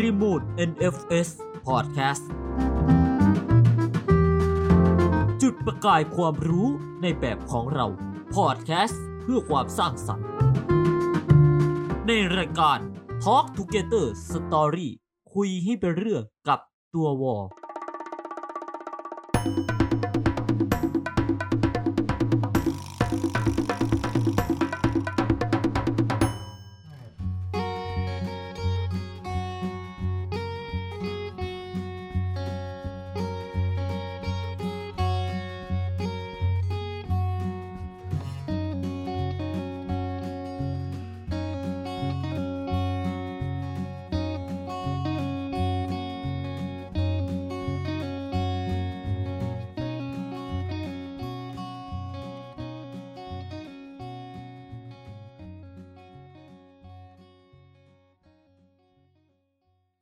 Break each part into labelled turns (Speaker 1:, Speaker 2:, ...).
Speaker 1: รีบูท NFS Podcast จุดประกายความรู้ในแบบของเรา Podcast เพื่อความสร้างสรรค์ ในรายการ Talk Together Story คุยให้เป็นเรื่องกับตัววอ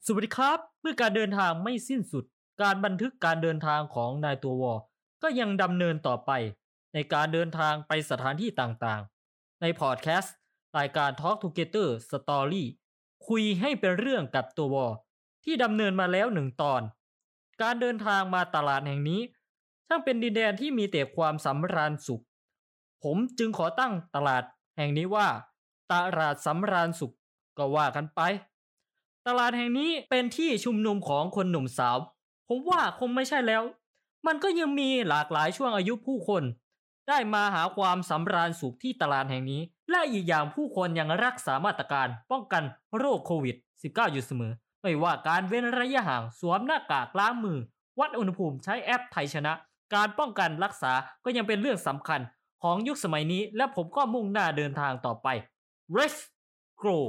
Speaker 1: สวัสดีครับ เมื่อการเดินทางไม่สิ้นสุด การบันทึกการเดินทางของนายตัววอก็ยังดำเนินต่อไป ในการเดินทางไปสถานที่ต่างๆ ในพอดแคสต์รายการ Talk Together Story คุยให้เป็นเรื่องกับตัววอที่ดำเนินมาแล้วหนึ่งตอน การเดินทางมาตลาดแห่งนี้ ช่างเป็นดินแดนที่มีแต่ความสำราญสุข ผมจึงขอตั้งตลาดแห่งนี้ว่า ตลาดสำราญสุขก็ว่ากันไป ตลาดแห่งนี้เป็นที่ชุมนุมของคนหนุ่มสาว ผมว่าคงไม่ใช่แล้ว มันก็ยังมีหลากหลายช่วงอายุผู้คน ได้มาหาความสำราญสุขที่ตลาดแห่งนี้ และอีกอย่างผู้คนยังรักษามาตรการป้องกันโรคโควิด -19 อยู่เสมอ ไม่ว่าการเว้นระยะห่างสวมหน้ากากล้างมือ วัดอุณหภูมิใช้แอปไทยชนะ การป้องกันรักษาก็ยังเป็นเรื่องสำคัญของยุคสมัยนี้ และผมก็มุ่งหน้าเดินทางต่อไป Let's grow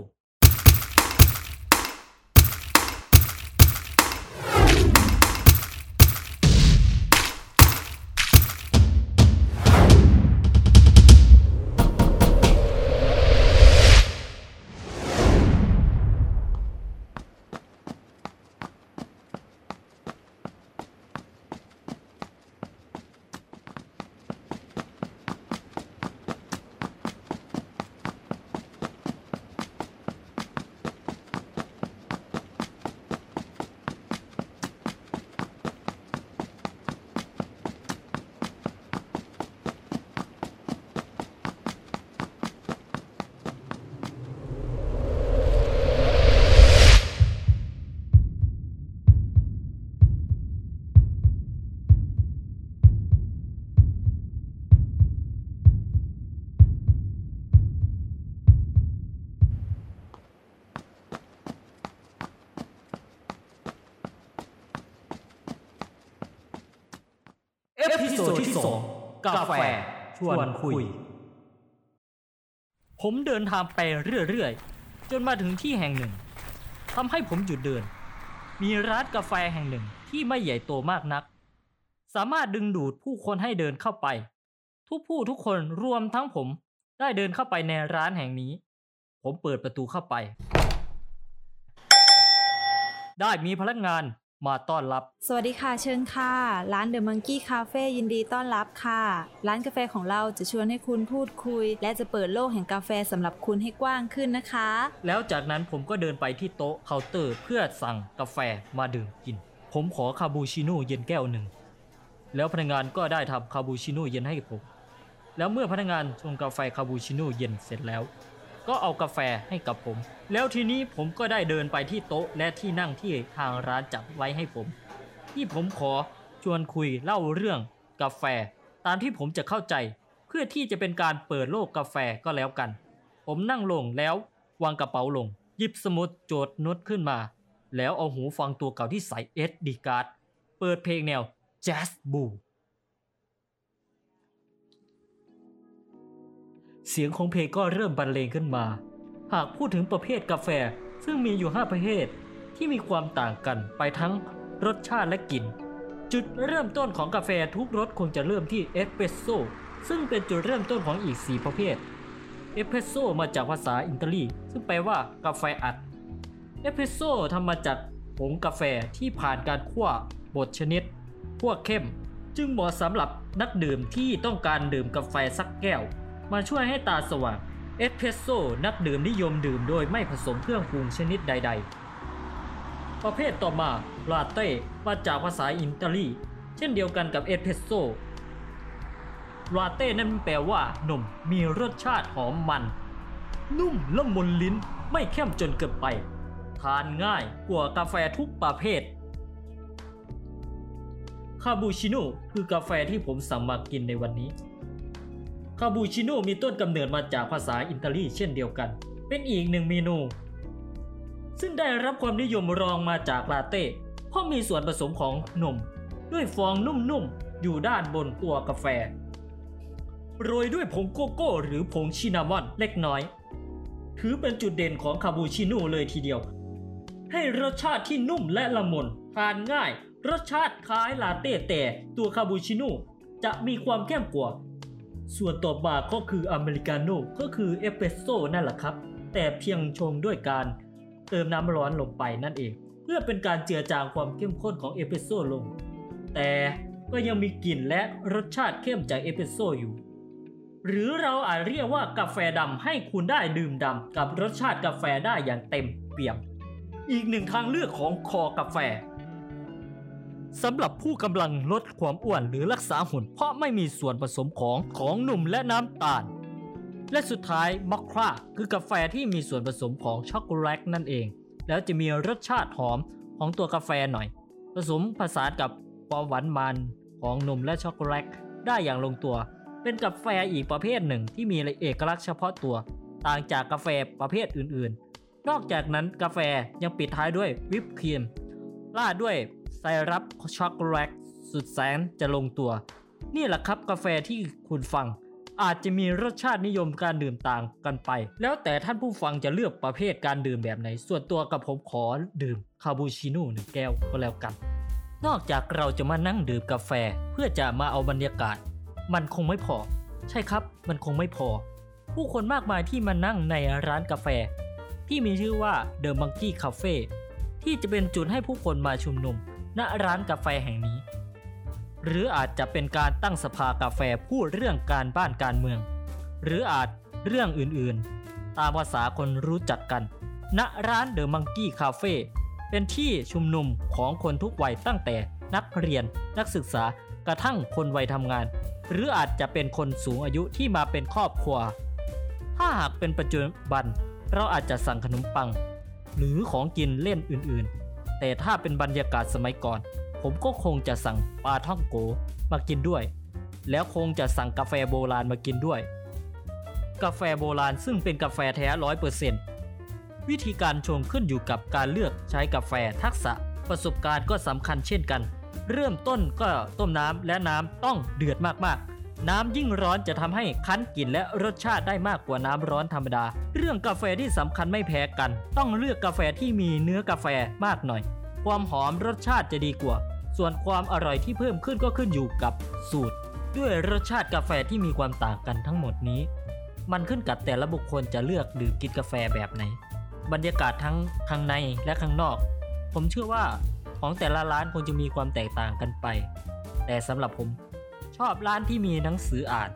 Speaker 1: episode ที่สองกาแฟชวนคุย ผมเดินทางไปเรื่อยๆ จนมาถึงที่แห่งหนึ่งทำให้ผมหยุดเดิน มีร้านกาแฟแห่งหนึ่งที่ไม่ใหญ่โตมากนัก สามารถดึงดูดผู้คนให้เดินเข้าไป ทุกผู้ทุกคนรวมทั้งผมได้เดินเข้าไปในร้านแห่งนี้ ผมเปิดประตูเข้าไป ได้มีพนักงาน มาต้อนรับ
Speaker 2: สวัสดีค่ะเชิญค่ะ ร้าน The Monkey Cafe ยินดีต้อนรับค่ะ ร้านกาแฟของเราจะชวนให้คุณพูดคุย และจะเปิดโลกแห่งกาแฟสำหรับคุณให้กว้างขึ้นนะคะ
Speaker 1: แล้วจากนั้นผมก็เดินไปที่โต๊ะเคาน์เตอร์เพื่อสั่งกาแฟมาดื่มกิน ผมขอคาบูชิโน่เย็นแก้วหนึ่ง แล้วพนักงานก็ได้ทำคาบูชิโน่เย็นให้ผม แล้วเมื่อพนักงานชงกาแฟคาบูชิโน่เย็นเสร็จแล้ว ก็เอากาแฟให้กับผม แล้วทีนี้ผมก็ได้เดินไปที่โต๊ะและที่นั่งที่ทางร้านจัดไว้ให้ผม ที่ผมขอชวนคุยเล่าเรื่องกาแฟ ตามที่ผมจะเข้าใจ เพื่อที่จะเป็นการเปิดโลกกาแฟก็แล้วกัน ผมนั่งลงแล้ววางกระเป๋าลงหยิบสมุดโจทย์โน้ตขึ้นมา แล้วเอาหูฟังตัวเก่าที่ใส่ SD card เปิดเพลงแนวแจ๊สบู เสียงของเพลงก็เริ่มบรรเลงขึ้นมา หากพูดถึงประเภทกาแฟซึ่งมีอยู่ 5 ประเภทที่มีความต่างกันไปทั้งรสชาติและกลิ่น จุดเริ่มต้นของกาแฟทุกรสคงจะเริ่มที่เอสเปรสโซ่ซึ่งเป็นจุดเริ่มต้นของอีก 4 ประเภท เอสเปรสโซ่มาจากภาษาอิตาลี ซึ่งแปลว่ากาแฟอัด เอสเปรสโซ่ทำมาจากผงกาแฟที่ผ่านการคั่วบดชนิดคั่วเข้ม จึงเหมาะสำหรับนักดื่มที่ต้องการดื่มกาแฟสักแก้ว มาช่วยให้ตาสว่างเอสเพรสโซ่นักดื่มนิยมดื่มโดยไม่ผสมเครื่องปรุงชนิดใด ๆ ประเภทต่อมาลาเต้มาจากภาษาอิตาลี เช่นเดียวกันกับเอสเพรสโซ่ลาเต้นั้นแปลว่านมมีรสชาติหอมมัน นุ่มละมุนลิ้นไม่เข้มจนเกินไป ทานง่ายกว่ากาแฟทุกประเภทคาบูชิโน่คือกาแฟที่ผมสั่งมากินในวันนี้ คาบูชิโน่มีต้นกำเนิดมาจากภาษาอิตาลีเช่นเดียวกัน เป็นอีกหนึ่งเมนู ซึ่งได้รับความนิยมรองมาจากลาเต้ เพราะมีส่วนผสมของนม ด้วยฟองนุ่มๆ อยู่ด้านบนตัวกาแฟ โรยด้วยผงโกโก้ หรือผงชินามอนเล็กน้อย ถือเป็นจุดเด่นของคาปูชิโน่เลยทีเดียว ให้รสชาติที่นุ่มและละมุนทานง่าย รสชาติคล้ายลาเต้แต่ตัวคาปูชิโน่จะมีความเข้มกว่า ส่วนต่อมาก็คืออเมริกาโน่ก็คือเอสเปรสโซ่นั่นแหละครับ แต่เพียงชงด้วยการเติมน้ำร้อนลงไปนั่นเอง เพื่อเป็นการเจือจางความเข้มข้นของเอสเปรสโซ่ลง แต่ก็ยังมีกลิ่นและรสชาติเข้มจากเอสเปรสโซ่อยู่ หรือเราอาจเรียกว่ากาแฟดำให้คุณได้ดื่มดำกับรสชาติกาแฟได้อย่างเต็มเปี่ยม อีกหนึ่งทางเลือกของคอกาแฟ สำหรับผู้กำลังลดความอ้วนหรือรักษาหุ่น เพราะไม่มีส่วนผสมของของหนุ่มและน้ำตาล และสุดท้ายมัคคราคือกาแฟที่มีส่วนผสมของช็อกโกแลตนั่นเอง แล้วจะมีรสชาติหอมของตัวกาแฟหน่อย ผสมผสานกับความหวานมันของนมและช็อกโกแลตได้อย่างลงตัว เป็นกาแฟอีกประเภทหนึ่งที่มีเอกลักษณ์เฉพาะตัว ต่างจากกาแฟประเภทอื่นๆ นอกจากนั้นกาแฟยังปิดท้ายด้วยวิปครีม ราด้วยไซรัปช็อกโกแลตสุดแสนจะลงตัว นี่แหละครับกาแฟที่คุณฟัง อาจจะมีรสชาตินิยมการดื่มต่างกันไป แล้วแต่ท่านผู้ฟังจะเลือกประเภทการดื่มแบบไหน ส่วนตัวกับผมขอดื่มคาบูชิโน่หนึ่งแก้วก็แล้วกัน นอกจากเราจะมานั่งดื่มกาแฟเพื่อจะมาเอาบรรยากาศ มันคงไม่พอ ใช่ครับ มันคงไม่พอ ผู้คนมากมายที่มานั่งในร้านกาแฟ ที่มีชื่อว่า The Monkey Cafe ที่จะเป็นจุดให้ผู้คนมาชุมนุม ณร้านกาแฟแห่งนี้ หรืออาจจะเป็นการตั้งสภากาแฟพูดเรื่องการบ้านการเมือง หรืออาจเรื่องอื่นๆ ตามภาษาคนรู้จักกัน ณร้านเดอะมังกี้คาเฟ่เป็นที่ชุมนุมของคนทุกวัยตั้งแต่นักเรียนนักศึกษากระทั่งคนวัยทำงาน หรืออาจจะเป็นคนสูงอายุที่มาเป็นครอบครัว ถ้าหากเป็นปัจจุบัน เราอาจจะสั่งขนมปัง หรือของกินเล่นอื่นๆ แต่ถ้าเป็นบรรยากาศสมัยก่อน ผมก็คงจะสั่งปลาท่องโกมากินด้วย แล้วคงจะสั่งกาแฟโบราณมากินด้วย กาแฟโบราณซึ่งเป็นกาแฟแท้ร้อยเปอร์เซ็นต์วิธีการชงขึ้นอยู่กับการเลือกใช้กาแฟทักษะ ประสบการณ์ก็สำคัญเช่นกัน เริ่มต้นก็ต้มน้ำและน้ำต้องเดือดมากๆ น้ำยิ่งร้อนจะทำให้คั้นกลิ่นและรสชาติได้มากกว่าน้ำร้อนธรรมดา เรื่องกาแฟที่สำคัญไม่แพ้กัน ต้องเลือกกาแฟที่มีเนื้อกาแฟมากหน่อย ความหอมรสชาติจะดีกว่า ส่วนความอร่อยที่เพิ่มขึ้นก็ขึ้นอยู่กับสูตร ด้วยรสชาติกาแฟที่มีความต่างกันทั้งหมดนี้ มันขึ้นกับแต่ละบุคคลจะเลือกดื่มกินกาแฟแบบไหน บรรยากาศทั้งข้างในและข้างนอก ผมเชื่อว่าของแต่ละร้านคงจะมีความแตกต่างกันไป แต่สำหรับผม ชอบร้านที่มีหนังสืออ่าน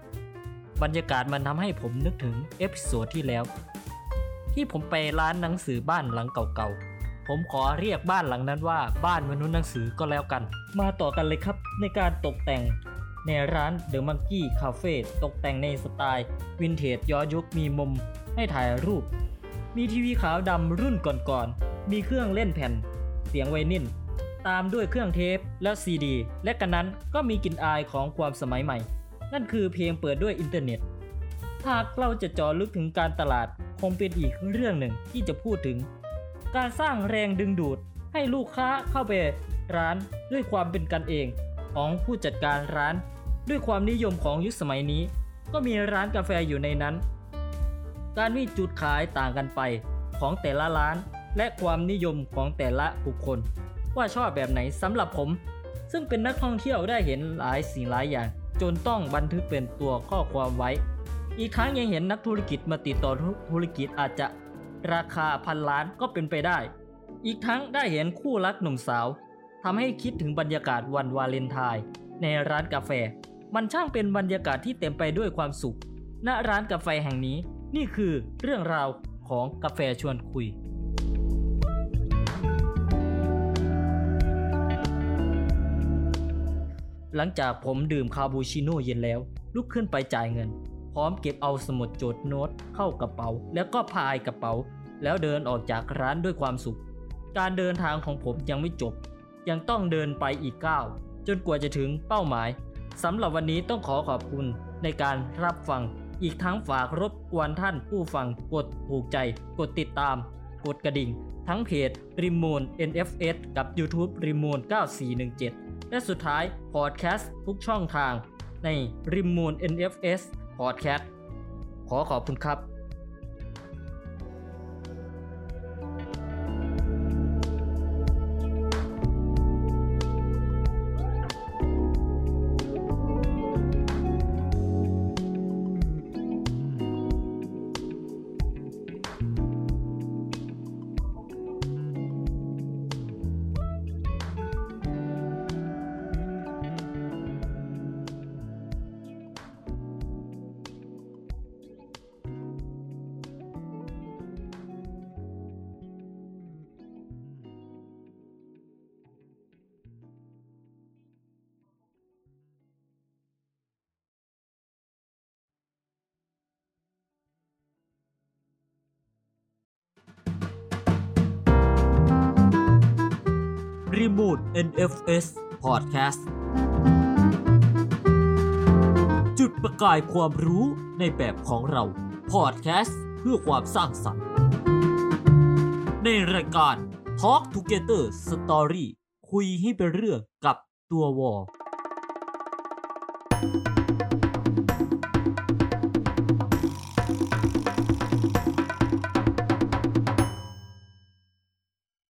Speaker 1: บรรยากาศมันทำให้ผมนึกถึง episode ที่แล้ว ที่ผมไปร้านหนังสือบ้านหลังเก่าๆ ผมขอเรียกบ้านหลังนั้นว่าบ้านมนุษย์หนังสือก็แล้วกัน มาต่อกันเลยครับในการตกแต่งในร้าน The Monkey Cafe ตกแต่งในสไตล์ วินเทจย้อนยุคมีมุมให้ถ่ายรูป มีทีวีขาวดำรุ่นก่อนๆ มีเครื่องเล่นแผ่น เสียงไวนิล ตามด้วยเครื่องเทปและซีดี และกระนั้นก็มีกลิ่นอายของความสมัยใหม่ นั่นคือเพลงเปิดด้วยอินเทอร์เน็ต หากเราจะเจาะลึกถึงการตลาดคงเป็นอีกเรื่องหนึ่งที่จะพูดถึง การสร้างแรงดึงดูดให้ลูกค้าเข้าไปร้านด้วยความเป็นกันเอง ของผู้จัดการร้าน ด้วยความนิยมของยุคสมัยนี้ ก็มีร้านกาแฟอยู่ในนั้น การมีจุดขายต่างกันไปของแต่ละร้านและความนิยมของแต่ละบุคคล ว่าชอบแบบไหนสำหรับผม ซึ่งเป็นนักท่องเที่ยวได้เห็นหลายสิ่งหลายอย่าง จนต้องบันทึกเป็นตัวข้อความไว้ อีกทั้งยังเห็นนักธุรกิจมาติดต่อธุรกิจอาจจะราคาพันล้านก็เป็นไปได้ อีกทั้งได้เห็นคู่รักหนุ่มสาวทำให้คิดถึงบรรยากาศวันวาเลนไทน์ในร้านกาแฟ มันช่างเป็นบรรยากาศที่เต็มไปด้วยความสุข ณร้านกาแฟแห่งนี้ นี่คือเรื่องราวของกาแฟชวนคุย หลังจากผมดื่มคาปูชิโน่เย็นแล้ว ลุกขึ้นไปจ่ายเงิน พร้อมเก็บเอาสมุดจทย์โน้ตเข้ากระเป๋า แล้วก็พายกระเป๋า แล้วเดินออกจากร้านด้วยความสุข การเดินทางของผมยังไม่จบ ยังต้องเดินไปอีกก้าวจนกว่าจะถึงเป้าหมายสำหรับวันนี้ต้องขอขอบคุณในการรับฟัง อีกทั้งฝากรบกวนท่านผู้ฟังกดถูกใจ กดติดตาม กดกระดิ่ง ทั้งเพจริมมูน NFS กับ YouTube ริมมูน9417 และสุดท้ายพอดแคสต์ทุกช่องทางในริมมูล NFS พอดแคสต์ขอขอบคุณครับ Remote NFS Podcast จุดประกายความรู้ในแบบของเรา Podcast เพื่อความสร้างสรรค์ ในรายการ Talk Together Story คุยให้เป็นเรื่องกับตัววอ